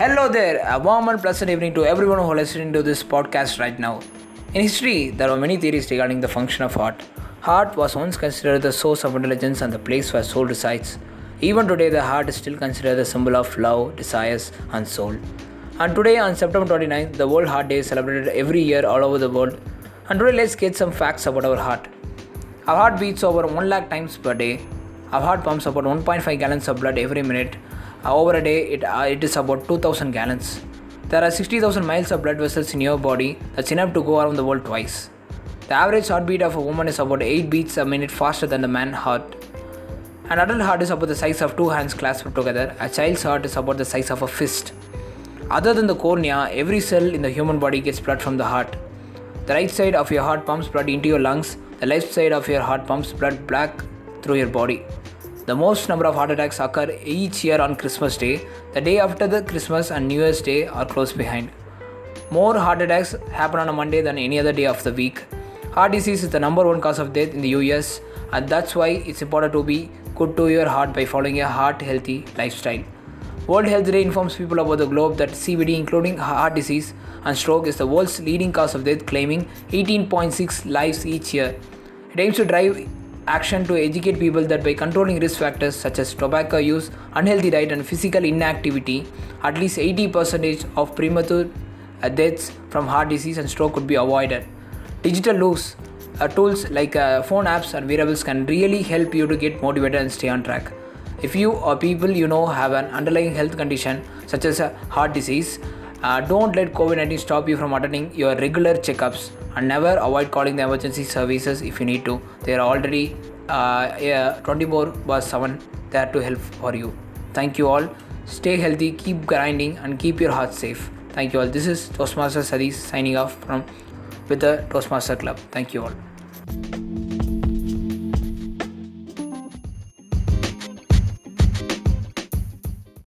Hello there, a warm and pleasant evening to everyone who is listening to this podcast right now. In history, there are many theories regarding the function of heart. Heart was once considered the source of intelligence and the place where soul resides. Even today, the heart is still considered the symbol of love, desires, and soul. And today, on September 29th, the World Heart Day is celebrated every year all over the world. And today, let's get some facts about our heart. Our heart beats over 1 lakh times per day. Our heart pumps about 1.5 gallons of blood every minute. Over a day, it, uh, it is about 2000 gallons. There are 60,000 miles of blood vessels in your body. That's enough to go around the world twice. The average heartbeat of a woman is about 8 beats a minute faster than the man's heart. An adult heart is about the size of two hands clasped together. A child's heart is about the size of a fist. Other than the cornea, every cell in the human body gets blood from the heart. The right side of your heart pumps blood into your lungs. The left side of your heart pumps blood back through your body. The most number of heart attacks occur each year on Christmas Day. The day after the Christmas and New Year's Day are close behind. More heart attacks happen on a Monday than any other day of the week. Heart disease is the number one cause of death in the US, and that's why it's important to be good to your heart by following a heart healthy lifestyle. World Health Day informs people about the globe that CVD, including heart disease and stroke, is the world's leading cause of death, claiming 18.6 lives each year. It aims to drive action to educate people that by controlling risk factors such as tobacco use, unhealthy diet, and physical inactivity, at least 80% of premature deaths from heart disease and stroke could be avoided. Digital tools, uh, tools like uh, phone apps and wearables can really help you to get motivated and stay on track. If you or people you know have an underlying health condition such as a heart disease, uh, don't let COVID 19 stop you from attending your regular checkups and never avoid calling the emergency services if you need to. They are already uh, yeah, 24 by 7 there to help for you. Thank you all. Stay healthy, keep grinding, and keep your heart safe. Thank you all. This is Toastmaster Sadish signing off from with the Toastmaster Club. Thank you all.